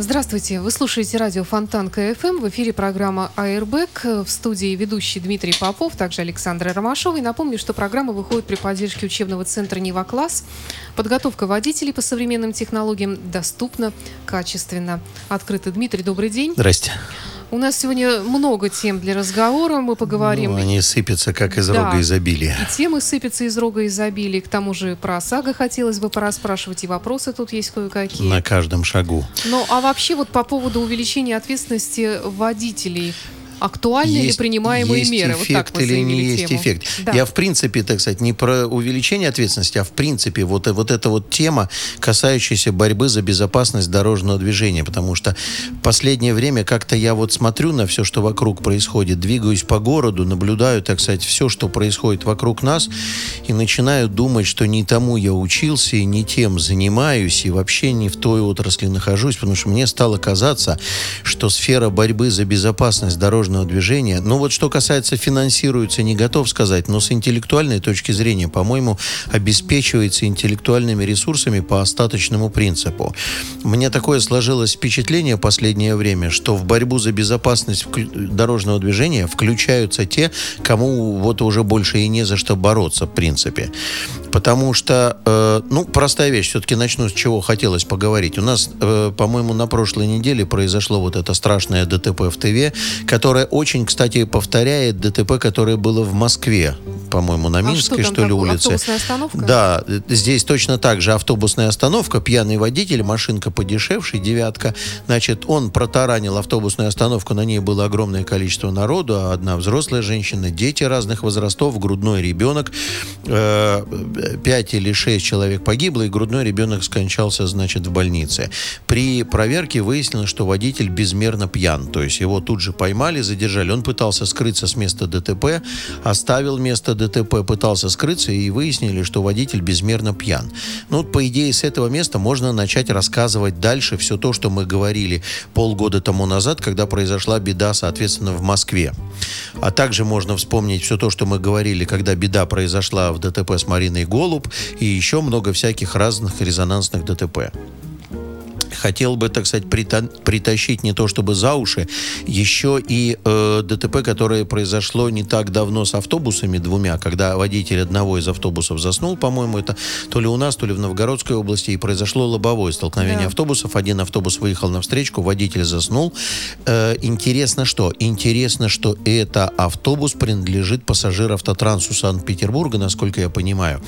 Здравствуйте, вы слушаете радио Фонтанка FM. В эфире программа «Airbag». В студии ведущий Дмитрий Попов, также Александр Ромашов. И напомню, что программа выходит при поддержке учебного центра «Нева Класс». Подготовка водителей по современным технологиям доступна, качественно. Открытый Дмитрий, добрый день. Здрасте. У нас сегодня много тем для разговора. Мы поговорим. Ну, они сыпятся, как из Да. рога изобилия. И темы сыпятся из рога изобилия. К тому же про ОСАГО хотелось бы пораспрашивать. И вопросы тут есть кое-какие. На каждом шагу. Ну, а вообще вот по поводу увеличения ответственности водителей, актуальны ли Есть- принимаемые есть меры? эффект вот так или не есть тему. эффект. Да. Я в принципе, так сказать, не про увеличение ответственности, а в принципе вот, вот эта вот тема, касающаяся борьбы за безопасность дорожного движения. Потому что последнее время как-то я вот смотрю на все, что вокруг происходит, двигаюсь по городу, наблюдаю, так сказать, все, что происходит вокруг нас, и начинаю думать, что не тому я учился, и не тем занимаюсь, и вообще не в той отрасли нахожусь, потому что мне стало казаться, что сфера борьбы за безопасность дорожного движения, ну вот что касается финансируется, не готов сказать, но с интеллектуальной точки зрения, по-моему, обеспечивается интеллектуальными ресурсами по остаточному принципу. Мне такое сложилось впечатление в последнее время, что в борьбу за безопасность дорожного движения включаются те, кому вот уже больше и не за что бороться, в принципе. Потому что, э, ну, простая вещь, все-таки начну с чего хотелось поговорить. У нас, э, по-моему, на прошлой неделе произошло вот это страшное ДТП в ТВ, которое очень, кстати, повторяет ДТП, которое было в Москве, по-моему, на А Минской, что там что, ли, улице. Автобусная остановка? Да, э, здесь точно так же автобусная остановка, пьяный водитель, машинка подешевший, девятка. Значит, он протаранил автобусную остановку, на ней было огромное количество народу, а одна взрослая женщина, дети разных возрастов, грудной ребенок. Э, Пять или шесть человек погибло, и грудной ребенок скончался, значит, в больнице. При проверке выяснилось, что водитель безмерно пьян. То есть его тут же поймали, задержали. Он пытался скрыться с места ДТП, оставил место ДТП, пытался скрыться, и выяснили, что водитель безмерно пьян. Ну, вот, по идее, с этого места можно начать рассказывать дальше все то, что мы говорили полгода тому назад, когда произошла беда, соответственно, в Москве. А также можно вспомнить все то, что мы говорили, когда беда произошла в ДТП с Мариной Голуб, и еще много всяких разных резонансных ДТП хотел бы, так сказать, прита- притащить не то чтобы за уши, еще и э, ДТП, которое произошло не так давно с автобусами двумя, когда водитель одного из автобусов заснул, по-моему, это то ли у нас, то ли в Новгородской области, и произошло лобовое столкновение Да. автобусов. Один автобус выехал на встречку, водитель заснул. Э, интересно что? Интересно, что это автобус принадлежит пассажир автотрансу Санкт-Петербурга, насколько я понимаю.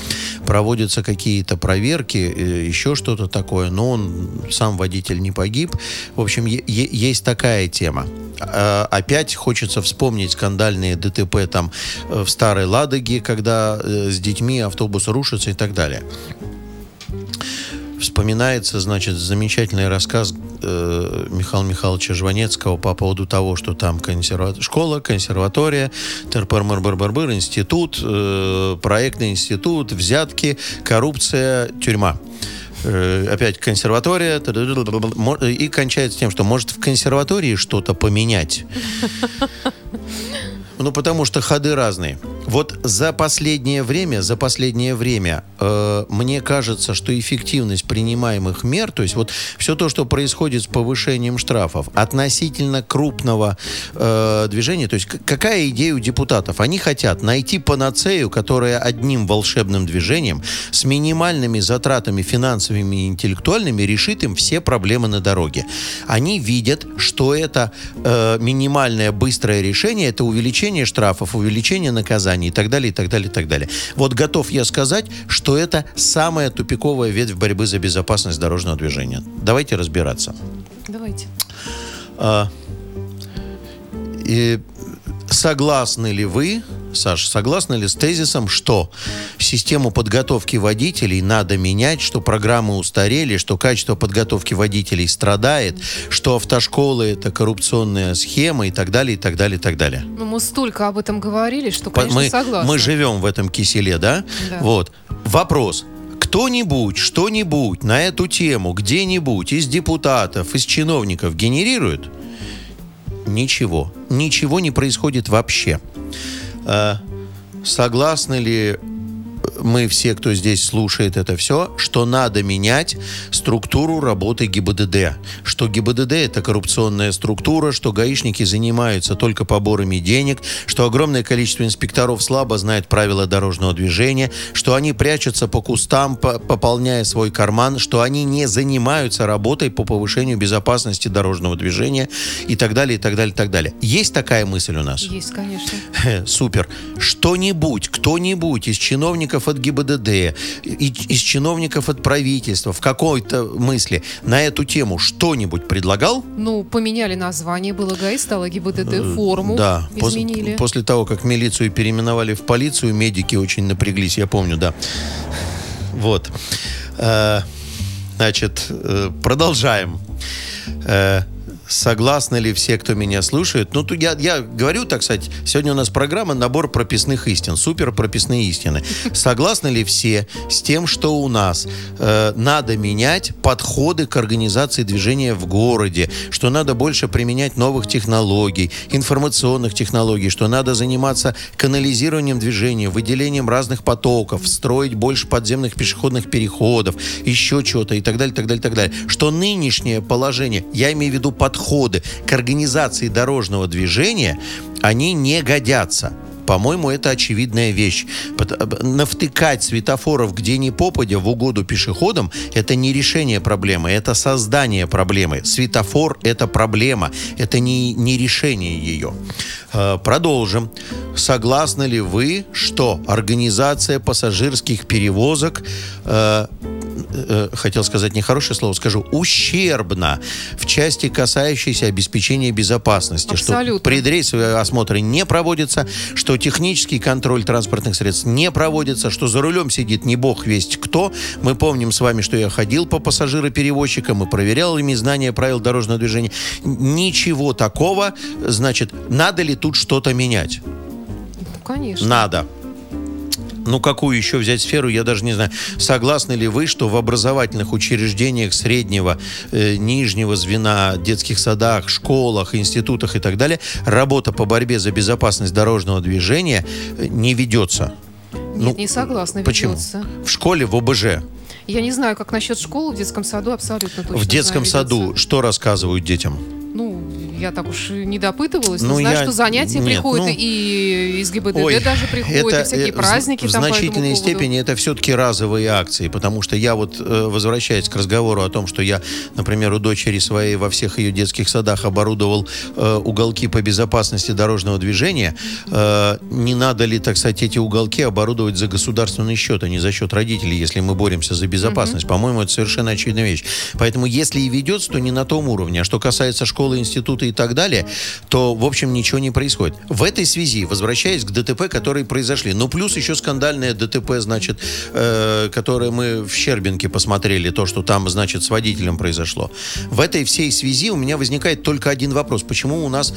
Проводятся какие-то проверки, э, еще что-то такое, но он сам водитель не погиб. В общем, есть такая тема. А, Опять хочется вспомнить скандальные ДТП там э, в Старой Ладоге, когда э, с детьми автобус рушится и так далее. Вспоминается, значит, замечательный рассказ э, Михаила Михайловича Жванецкого по поводу того, что там консерва- школа, консерватория, терпармарбарбарбыр, институт, э, проектный институт, взятки, коррупция, тюрьма. Э, опять консерватория и кончается тем, что может в консерватории что-то поменять. Ну, потому что ходы разные. Вот за последнее время, за последнее время, э, мне кажется, что эффективность принимаемых мер, то есть вот все то, что происходит с повышением штрафов относительно крупного э, движения, то есть какая идея у депутатов? Они хотят найти панацею, которая одним волшебным движением с минимальными затратами финансовыми и интеллектуальными решит им все проблемы на дороге. Они видят, что это э, минимальное быстрое решение, это увеличение штрафов, увеличение наказаний и так далее, и так далее, и так далее. Вот готов я сказать, что это самая тупиковая ветвь борьбы за безопасность дорожного движения. Давайте разбираться. Давайте. А, и согласны ли вы, Саш, согласны ли с тезисом, что систему подготовки водителей надо менять, что программы устарели, что качество подготовки водителей страдает, что автошколы это коррупционная схема и так далее, и так далее, и так далее? Ну, мы столько об этом говорили, что, конечно, мы, согласна. мы живем в этом киселе, да? Да. Вот. Вопрос. кто-нибудь что-нибудь на эту тему где-нибудь из депутатов, из чиновников генерирует, ничего. Ничего не происходит вообще. Э, согласны ли мы все, кто здесь слушает это все, что надо менять структуру работы ГИБДД. Что ГИБДД это коррупционная структура, что гаишники занимаются только поборами денег, что огромное количество инспекторов слабо знает правила дорожного движения, что они прячутся по кустам, по пополняя свой карман, что они не занимаются работой по повышению безопасности дорожного движения и так далее, и так далее, и так далее. Есть такая мысль у нас? Есть, конечно. Супер. Что-нибудь, кто-нибудь из чиновников от ГИБДД, из чиновников от правительства в какой-то мысли на эту тему что-нибудь предлагал? Ну, поменяли название, было ГАИ, стало ГИБДД, э, форму да. изменили. После, после того, как милицию переименовали в полицию, медики очень напряглись, я помню, да. Вот. Э, значит, э, продолжаем согласны ли все, кто меня слушает. Ну, я, я говорю, так сказать, сегодня у нас программа «Набор прописных истин», супер прописные истины. Согласны ли все с тем, что у нас э, надо менять подходы к организации движения в городе, что надо больше применять новых технологий, информационных технологий, что надо заниматься канализированием движения, выделением разных потоков, строить больше подземных пешеходных переходов, еще чего-то и так далее, так далее, так далее. Что нынешнее положение, я имею в виду подход, подходы к организации дорожного движения, они не годятся. По-моему, это очевидная вещь. Навтыкать светофоров где ни попадя в угоду пешеходам – это не решение проблемы, это создание проблемы. Светофор – это проблема, это не, не решение ее. Э, продолжим. Согласны ли вы, что организация пассажирских перевозок э, э, хотел сказать нехорошее слово, скажу, ущербно в части, касающейся обеспечения безопасности. Абсолютно. Что предрейсовые осмотры не проводятся, что технический контроль транспортных средств не проводится, что за рулем сидит не бог весть кто. Мы помним с вами, что я ходил по пассажироперевозчикам и проверял ими знания правил дорожного движения. Ничего такого. Значит, надо ли тут что-то менять? Конечно. Надо ну какую еще взять сферу, я даже не знаю. Согласны ли вы, что в образовательных учреждениях среднего, э, нижнего звена, детских садах, школах, институтах и так далее, работа по борьбе за безопасность дорожного движения э, не ведется? Нет, ну, не согласна, почему? ведется. В школе, в ОБЖ. Я не знаю, как насчет школы, в детском саду абсолютно точно В детском саду что рассказывают детям? Я так уж не допытывалась, но Ну, знаю, я- что занятия нет, приходят, ну, и из ГИБДД Ой, даже приходят, и это, всякие э, праздники В там по значительной поводу. степени это все-таки разовые акции, потому что я вот, э, возвращаясь к разговору о том, что я, например, у дочери своей во всех ее детских садах оборудовал э, уголки по безопасности дорожного движения, э, не надо ли, так сказать, эти уголки оборудовать за государственный счет, а не за счет родителей, если мы боремся за безопасность? По-моему, это совершенно очевидная вещь. Поэтому, если и ведется, то не на том уровне. А что касается школы, института и так далее, то, в общем, ничего не происходит. В этой связи, возвращаясь к ДТП, которые произошли, ну, плюс еще скандальное ДТП, значит, э, которое мы в Щербинке посмотрели, то, что там, значит, с водителем произошло. В этой всей связи у меня возникает только один вопрос. Почему у нас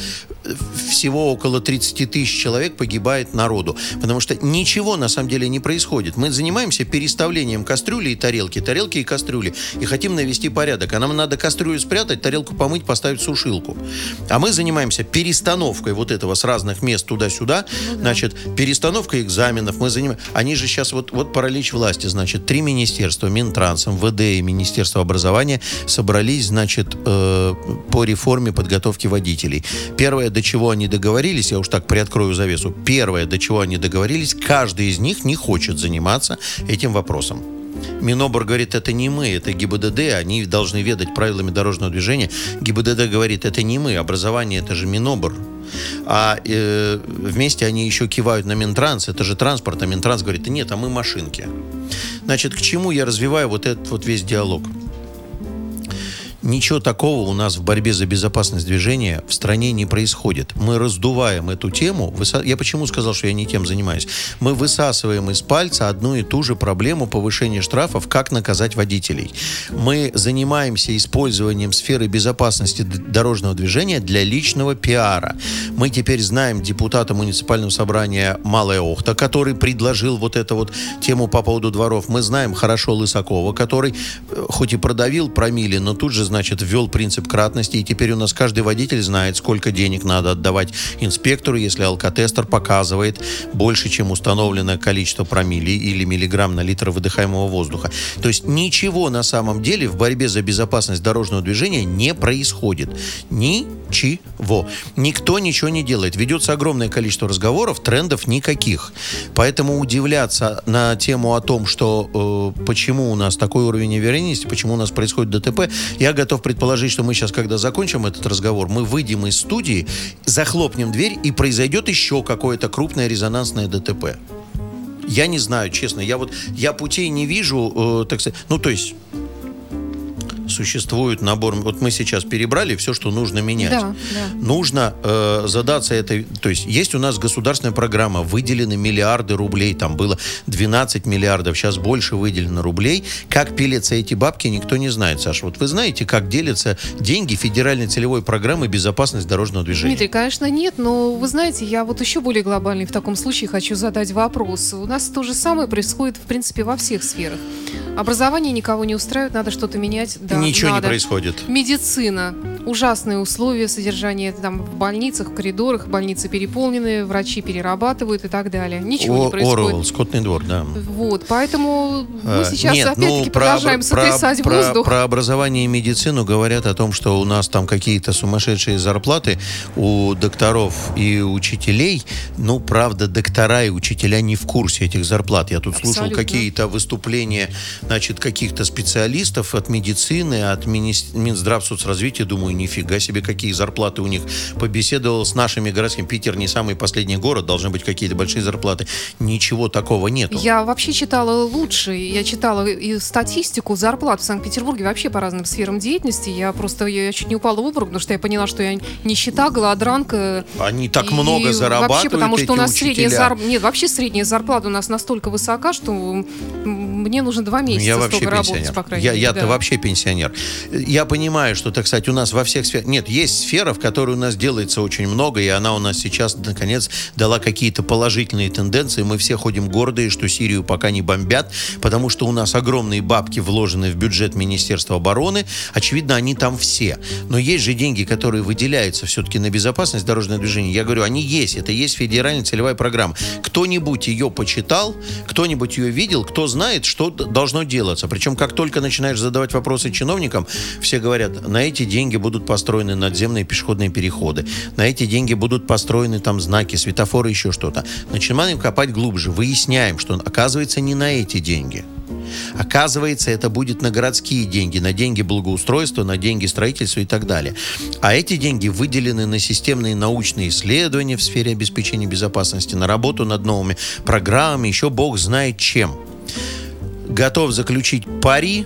всего около 30 тысяч человек погибает народу? Потому что ничего, на самом деле, не происходит. Мы занимаемся переставлением кастрюли и тарелки, тарелки и кастрюли, и хотим навести порядок. А нам надо кастрюлю спрятать, тарелку помыть, поставить сушилку. А мы занимаемся перестановкой вот этого с разных мест туда-сюда. Значит, перестановка экзаменов. Мы заним... Они же сейчас, вот, вот паралич власти, значит, три министерства, Минтранс, МВД и Министерство образования собрались, значит, э, по реформе подготовки водителей. Первое, до чего они договорились, я уж так приоткрою завесу, первое, до чего они договорились, каждый из них не хочет заниматься этим вопросом. Минобр говорит, это не мы, это ГИБДД, они должны ведать правилами дорожного движения. ГИБДД говорит, это не мы, образование это же Минобр. А э, вместе они еще кивают на Минтранс, это же транспорт, а Минтранс говорит, нет, а мы машинки. Значит, к чему я развиваю вот этот вот весь диалог? Ничего такого у нас в борьбе за безопасность движения в стране не происходит. Мы раздуваем эту тему. Я почему сказал, что я не тем занимаюсь? Мы высасываем из пальца одну и ту же проблему повышения штрафов, как наказать водителей. Мы занимаемся использованием сферы безопасности дорожного движения для личного пиара. Мы теперь знаем депутата муниципального собрания Малая Охта, который предложил вот эту вот тему по поводу дворов. Мы знаем хорошо Лысакова, который э, хоть и продавил промили, но тут же, значит, ввел принцип кратности, и теперь у нас каждый водитель знает, сколько денег надо отдавать инспектору, если алкотестер показывает больше, чем установленное количество промилей или миллиграмм на литр выдыхаемого воздуха. То есть ничего на самом деле в борьбе за безопасность дорожного движения не происходит. Ничего. Никто ничего не делает. Ведется огромное количество разговоров, трендов никаких. Поэтому удивляться на тему о том, что э, почему у нас такой уровень невероятности, почему у нас происходит ДТП, я готов предположить, что мы сейчас, когда закончим этот разговор, мы выйдем из студии, захлопнем дверь и произойдет еще какое-то крупное резонансное ДТП. Я не знаю, честно. Я вот я путей не вижу, э, так сказать. Ну, то есть существует набор. Вот мы сейчас перебрали все, что нужно менять. Да, да. Нужно э, задаться этой. То есть есть у нас государственная программа, выделены миллиарды рублей, там было 12 миллиардов, сейчас больше выделено рублей. Как пилятся эти бабки, никто не знает, Саша. Вот вы знаете, как делятся деньги федеральной целевой программы безопасность дорожного движения? Дмитрий, конечно, нет, но вы знаете, я вот еще более глобальный в таком случае хочу задать вопрос. У нас то же самое происходит, в принципе, во всех сферах. Образование никого не устраивает, надо что-то менять. Да, Ничего надо. не происходит. Медицина. Ужасные условия содержания там в больницах, в коридорах. Больницы переполнены, врачи перерабатывают и так далее. Ничего не О- происходит. Оруэлл, скотный двор, да. Вот, поэтому мы Э, сейчас нет, опять-таки ну, про продолжаем про- сотрясать про- воздух. Про образование и медицину говорят о том, что у нас там какие-то сумасшедшие зарплаты у докторов и учителей. Ну, правда, доктора и учителя не в курсе этих зарплат. Я тут слушал Абсолютно. какие-то выступления, значит, каких-то специалистов от медицины, от Минис- Минздравсоцразвития. Думаю, нифига себе, какие зарплаты у них. Побеседовал с нашими городскими. Питер не самый последний город, должны быть какие-то большие зарплаты. Ничего такого нету. Я вообще читала лучше. Я читала и статистику зарплат в Санкт-Петербурге вообще по разным сферам деятельности. Я просто я чуть не упала в обморок, потому что я поняла, что я нищета, голодранка. Они так И много зарабатывают, Вообще, потому что у нас средняя учителя. зарплата... Нет, вообще средняя зарплата у нас настолько высока, что мне нужно два месяца Я вообще работать, пенсионер. по крайней я, мере. Я-то да. вообще пенсионер. Я понимаю, что, так сказать, у нас всех сферах... Нет, есть сфера, в которой у нас делается очень много, и она у нас сейчас, наконец, дала какие-то положительные тенденции. Мы все ходим гордые, что Сирию пока не бомбят, потому что у нас огромные бабки вложены в бюджет Министерства обороны. Очевидно, они там все. Но есть же деньги, которые выделяются все-таки на безопасность дорожного движения. Я говорю, они есть. Это есть федеральная целевая программа. Кто-нибудь ее почитал, кто-нибудь ее видел, кто знает, что должно делаться. Причем, как только начинаешь задавать вопросы чиновникам, все говорят, на эти деньги будут построены надземные пешеходные переходы, на эти деньги будут построены там знаки, светофоры, еще что-то. Начинаем копать глубже, выясняем, что оказывается не на эти деньги. Оказывается, это будет на городские деньги, на деньги благоустройства, на деньги строительства и так далее. А эти деньги выделены на системные научные исследования в сфере обеспечения безопасности, на работу над новыми программами, еще бог знает чем. Готов заключить пари,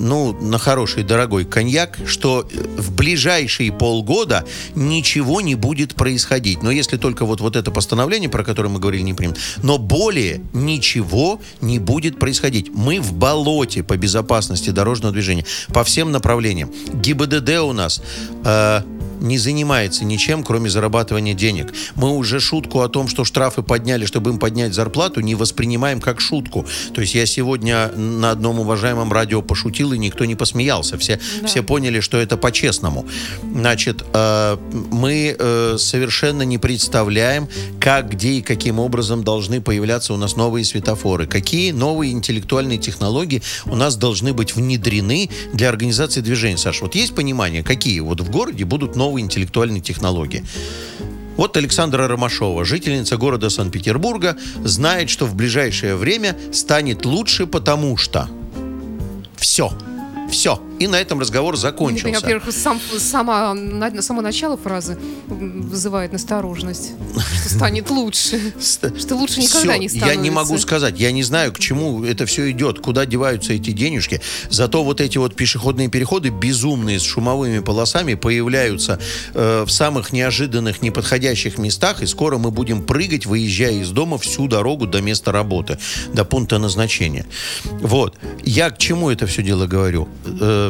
ну, на хороший дорогой коньяк, что э, в ближайшие полгода ничего не будет происходить. Но если только вот, вот это постановление, про которое мы говорили, не примут. Но более ничего не будет происходить. Мы в болоте по безопасности дорожного движения по всем направлениям. ГИБДД у нас э, не занимается ничем, кроме зарабатывания денег. Мы уже шутку о том, что штрафы подняли, чтобы им поднять зарплату, не воспринимаем как шутку. То есть я сегодня на одном уважаемом радио пошутил, и никто не посмеялся. Все, Да. все поняли, что это по-честному. Значит, э, мы э, совершенно не представляем, как, где и каким образом должны появляться у нас новые светофоры. Какие новые интеллектуальные технологии у нас должны быть внедрены для организации движения. Саша, вот есть понимание, какие вот в городе будут новые интеллектуальные технологии? Вот Александра Ромашова, жительница города Санкт-Петербурга, знает, что в ближайшее время станет лучше, потому что... Все. Все. И на этом разговор закончился. Во-первых, сам, сама, на- само начало фразы вызывает настороженность, что станет лучше, что лучше никогда не становится. Я не могу сказать, я не знаю, к чему это все идет, куда деваются эти денежки. Зато вот эти вот пешеходные переходы безумные с шумовыми полосами появляются э, в самых неожиданных, неподходящих местах, и скоро мы будем прыгать, выезжая из дома всю дорогу до места работы, до пункта назначения. Вот. Я к чему это все дело говорю? Э,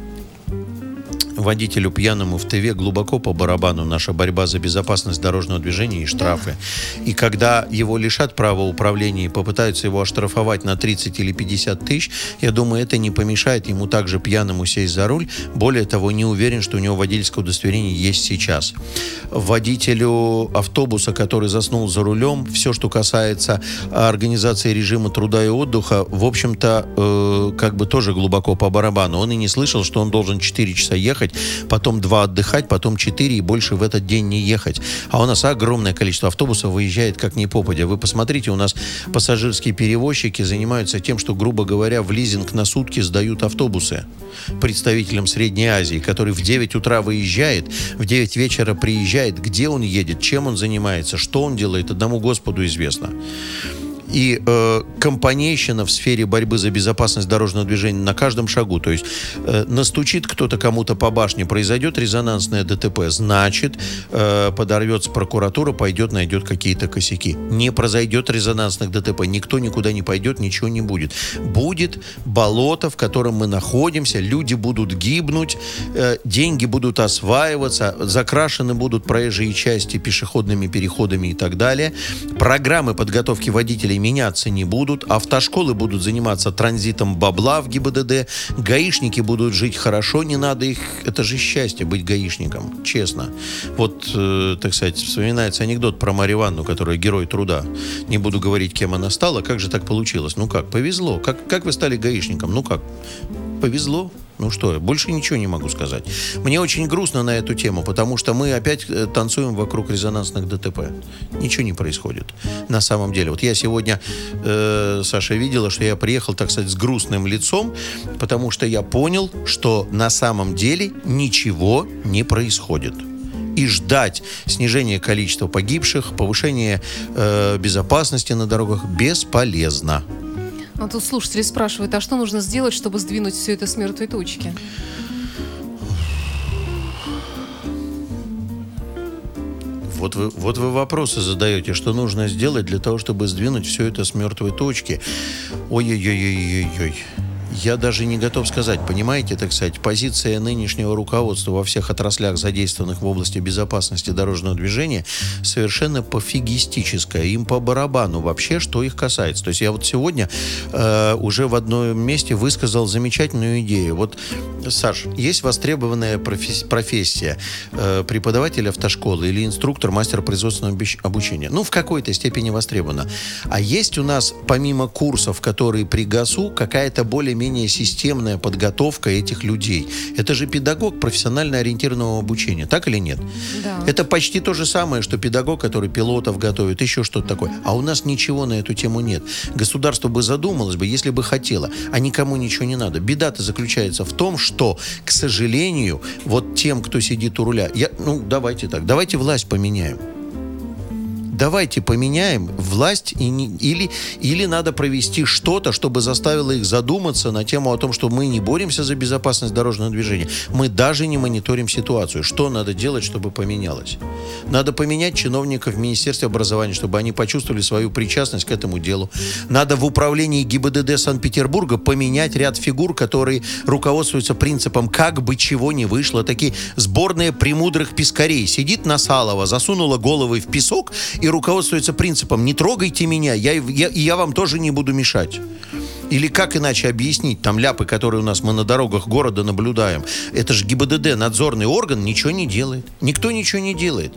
водителю пьяному в ТВ глубоко по барабану наша борьба за безопасность дорожного движения и штрафы. И когда его лишат права управления и попытаются его оштрафовать на 30 или 50 тысяч, я думаю, это не помешает ему также пьяному сесть за руль. Более того, не уверен, что у него водительское удостоверение есть сейчас. Водителю автобуса, который заснул за рулем, все, что касается организации режима труда и отдыха, в общем-то, э, как бы тоже глубоко по барабану. Он и не слышал, что он должен 4 часа ехать, потом 2 отдыхать, потом 4 и больше в этот день не ехать. А у нас огромное количество автобусов выезжает как ни попадя. Вы посмотрите, у нас пассажирские перевозчики занимаются тем, что, грубо говоря, в лизинг на сутки сдают автобусы представителям Средней Азии, который в 9 утра выезжает, в 9 вечера приезжает, где он едет, чем он занимается, что он делает, одному Господу известно. И э, компанейщина в сфере борьбы за безопасность дорожного движения на каждом шагу. То есть э, настучит кто-то кому-то по башне, произойдет резонансное ДТП, значит, э, подорвется прокуратура, пойдет, найдет какие-то косяки. Не произойдет резонансных ДТП, никто никуда не пойдет, ничего не будет. Будет болото, в котором мы находимся, люди будут гибнуть, э, деньги будут осваиваться, закрашены будут проезжие части пешеходными переходами и так далее. Программы подготовки водителей меняться не будут, автошколы будут заниматься транзитом бабла в ГИБДД, гаишники будут жить хорошо, не надо их, это же счастье быть гаишником, честно. Вот, э, так сказать, вспоминается анекдот про Марию Ивановну, которая герой труда. Не буду говорить, кем она стала, как же так получилось? Ну как, повезло. Как, как вы стали гаишником? Ну как, повезло. Ну что, больше ничего не могу сказать. Мне очень грустно на эту тему, потому что мы опять э, танцуем вокруг резонансных ДТП. Ничего не происходит. На самом деле. Вот я сегодня, э, Саша, видела, что я приехал, так сказать, с грустным лицом, потому что я понял, что на самом деле ничего не происходит и ждать снижения количества погибших, повышения э, безопасности на дорогах бесполезно. А тут слушатели спрашивают, а что нужно сделать, чтобы сдвинуть все это с мертвой точки? Вот вы, вот вы вопросы задаете, что нужно сделать для того, чтобы сдвинуть все это с мертвой точки. Ой-ой-ой-ой-ой-ой. Я даже не готов сказать, понимаете, так сказать, позиция нынешнего руководства во всех отраслях, задействованных в области безопасности дорожного движения, совершенно пофигистическая. Им по барабану вообще, что их касается. То есть я вот сегодня э, уже в одном месте высказал замечательную идею. Вот, Саш, есть востребованная профессия, профессия э, преподаватель автошколы или инструктор мастер производственного обучения. Ну, в какой-то степени востребована. А есть у нас, помимо курсов, которые при ГАСУ, какая-то более более-менее системная подготовка этих людей. Это же педагог профессионально ориентированного обучения, так или нет? Да. Это почти то же самое, что педагог, который пилотов готовит, еще что-то такое. А у нас ничего на эту тему нет. Государство бы задумалось бы, если бы хотело, а никому ничего не надо. Беда-то заключается в том, что, к сожалению, вот тем, кто сидит у руля, я, ну, давайте так, давайте власть поменяем давайте поменяем власть и не, или, или надо провести что-то, чтобы заставило их задуматься на тему о том, что мы не боремся за безопасность дорожного движения. Мы даже не мониторим ситуацию. Что надо делать, чтобы поменялось? Надо поменять чиновников в Министерстве образования, чтобы они почувствовали свою причастность к этому делу. Надо в управлении ГИБДД Санкт-Петербурга поменять ряд фигур, которые руководствуются принципом «как бы чего не вышло». Такие сборные премудрых пескарей. Сидит Насалова, засунула головы в песок и руководствуется принципом «не трогайте меня, я, я, я вам тоже не буду мешать». Или как иначе объяснить там ляпы, которые у нас мы на дорогах города наблюдаем? Это же ГИБДД, надзорный орган, ничего не делает. Никто ничего не делает.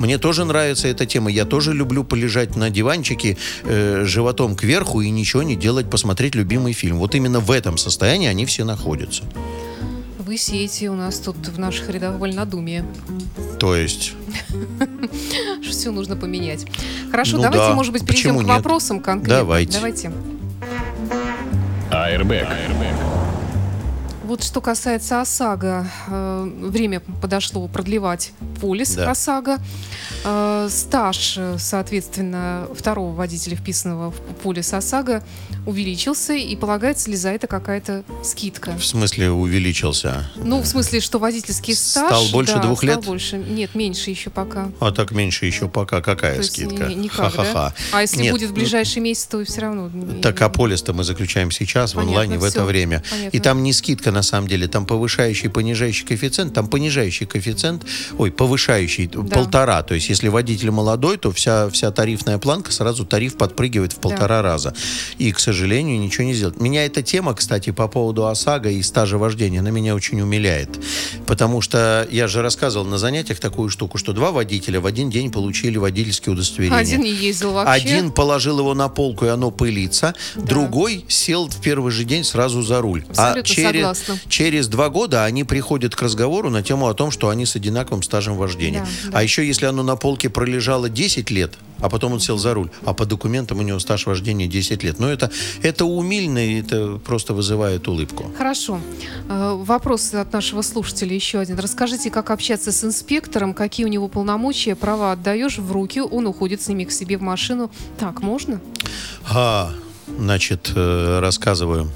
Мне тоже нравится эта тема. Я тоже люблю полежать на диванчике э, животом кверху и ничего не делать, посмотреть любимый фильм. Вот именно в этом состоянии они все находятся. Вы сеете у нас тут в наших рядах вольнодумие. То есть? Все нужно поменять. Хорошо, Ну давайте, да. может быть, перейдем Почему к нет? вопросам конкретно. Давайте. Давайте. Airbag. Вот что касается ОСАГО, э, время подошло продлевать полис Да. ОСАГО. Э, стаж, соответственно, второго водителя, вписанного в полис ОСАГО, увеличился, и полагается ли за это какая-то скидка? В смысле увеличился? Ну, в смысле, что водительский стаж... Стал больше да, двух стал лет? больше. Нет, меньше еще пока. А так меньше еще пока. Какая То есть скидка? ни- никак, да? Ха-ха-ха. А если Нет, будет в ну, ближайший месяц, то все равно... Так а полис-то мы заключаем сейчас, в Понятно, онлайне, в это время. Понятно. И там не скидка на самом деле. Там повышающий, понижающий коэффициент. Там понижающий коэффициент, ой, повышающий да. полтора. То есть если водитель молодой, то вся, вся тарифная планка, сразу тариф подпрыгивает в полтора да. раза. И, к сожалению, ничего не сделать. Меня эта тема, кстати, по поводу ОСАГО и стажа вождения, она меня очень умиляет. Потому что я же рассказывал на занятиях такую штуку, что два водителя в один день получили водительские удостоверения. Один не ездил вообще. Один положил его на полку, и оно пылится. Да. Другой сел в первый же день сразу за руль. А Абсолютно а через, через два года они приходят к разговору на тему о том, что они с одинаковым стажем вождения. Да, да. А еще если оно на полке пролежало 10 лет, а потом он сел за руль, а по документам у него стаж вождения 10 лет. Но это, это умильно, и это просто вызывает улыбку. Хорошо. Э, вопрос от нашего слушателя еще один. Расскажите, как общаться с инспектором, какие у него полномочия, права отдаешь в руки, он уходит с ними к себе в машину. Так, можно? А, значит, э, рассказываю.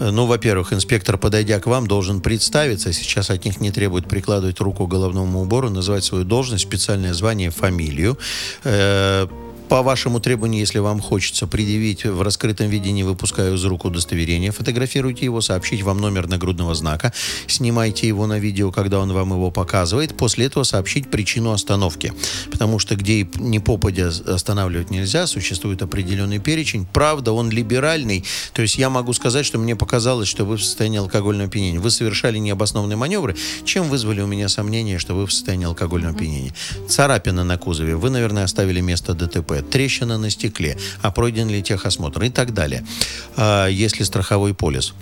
Ну, во-первых, инспектор, подойдя к вам, должен представиться. Сейчас от них не требует прикладывать руку к головному убору, называть свою должность, специальное звание, фамилию. По вашему требованию, если вам хочется предъявить в раскрытом виде, не выпуская из рук удостоверение, фотографируйте его, сообщите вам номер нагрудного знака, снимайте его на видео, когда он вам его показывает, после этого сообщить причину остановки. Потому что где не попадя останавливать нельзя, существует определенный перечень. Правда, он либеральный, то есть я могу сказать, что мне показалось, что вы в состоянии алкогольного опьянения. Вы совершали необоснованные маневры, чем вызвали у меня сомнение, что вы в состоянии алкогольного опьянения. Царапина на кузове. Вы, наверное, оставили место ДТП трещина на стекле, а пройден ли техосмотр и так далее. А, если страховой полис.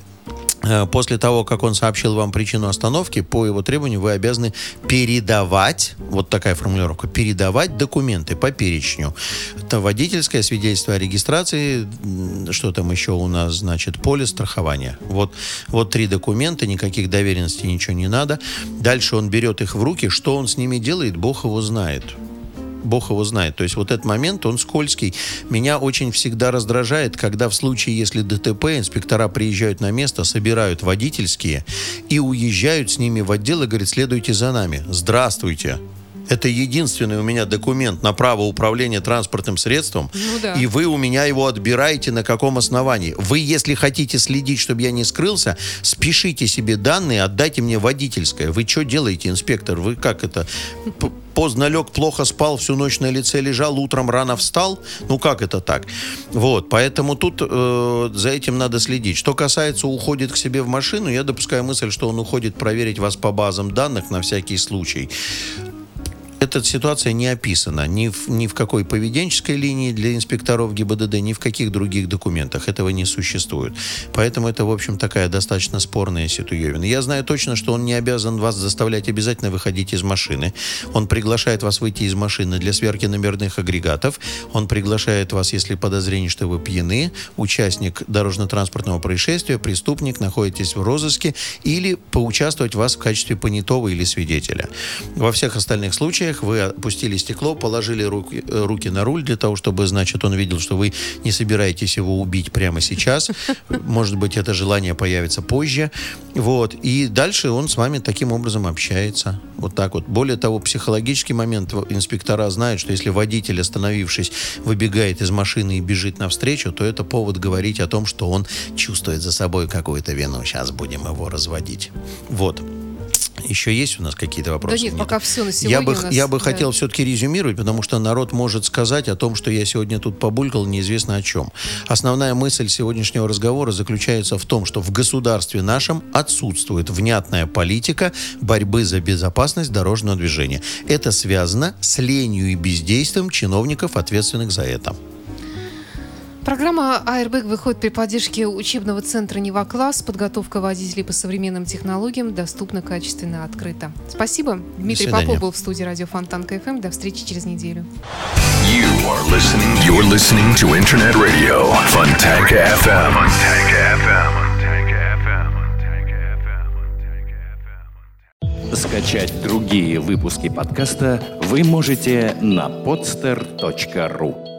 А, после того, как он сообщил вам причину остановки, по его требованию вы обязаны передавать, вот такая формулировка, передавать документы по перечню. Это водительское свидетельство о регистрации, что там еще у нас, значит, полис страхования. Вот, вот три документа, никаких доверенностей, ничего не надо. Дальше он берет их в руки, что он с ними делает, Бог его знает. Бог его знает. То есть вот этот момент, он скользкий. Меня очень всегда раздражает, когда в случае, если ДТП, инспектора приезжают на место, собирают водительские и уезжают с ними в отдел и говорят, следуйте за нами. Здравствуйте. Это единственный у меня документ на право управления транспортным средством. Ну, да. И вы у меня его отбираете на каком основании? Вы, если хотите следить, чтобы я не скрылся, спешите себе данные, отдайте мне водительское. Вы что делаете, инспектор? Вы как это? Поздно лег, плохо спал, всю ночь на лице лежал, утром рано встал. Ну как это так? Вот, поэтому тут э, за этим надо следить. Что касается уходит к себе в машину, я допускаю мысль, что он уходит проверить вас по базам данных на всякий случай эта ситуация не описана ни в, ни в какой поведенческой линии для инспекторов ГИБДД, ни в каких других документах. Этого не существует. Поэтому это, в общем, такая достаточно спорная ситуевина. Я знаю точно, что он не обязан вас заставлять обязательно выходить из машины. Он приглашает вас выйти из машины для сверки номерных агрегатов. Он приглашает вас, если подозрение, что вы пьяны, участник дорожно-транспортного происшествия, преступник, находитесь в розыске или поучаствовать вас в качестве понятого или свидетеля. Во всех остальных случаях случаях вы опустили стекло, положили руки, э, руки на руль для того, чтобы, значит, он видел, что вы не собираетесь его убить прямо сейчас. Может быть, это желание появится позже. Вот. И дальше он с вами таким образом общается. Вот так вот. Более того, психологический момент инспектора знают, что если водитель, остановившись, выбегает из машины и бежит навстречу, то это повод говорить о том, что он чувствует за собой какую-то вину. Сейчас будем его разводить. Вот. Еще есть у нас какие-то вопросы? Да нет, нет. пока все на сегодня. Я бы, нас, я бы да. хотел все-таки резюмировать, потому что народ может сказать о том, что я сегодня тут побулькал неизвестно о чем. Основная мысль сегодняшнего разговора заключается в том, что в государстве нашем отсутствует внятная политика борьбы за безопасность дорожного движения. Это связано с ленью и бездействием чиновников, ответственных за это. Программа «Airbag» выходит при поддержке учебного центра «Нева Класс». Подготовка водителей по современным технологиям доступна, качественно, открыто. Спасибо. Дмитрий Попов был в студии радио Фонтанка FM. До встречи через неделю. You are listening, you're listening to Internet Radio Fontanka FM. Скачать другие выпуски подкаста вы можете на podster.ru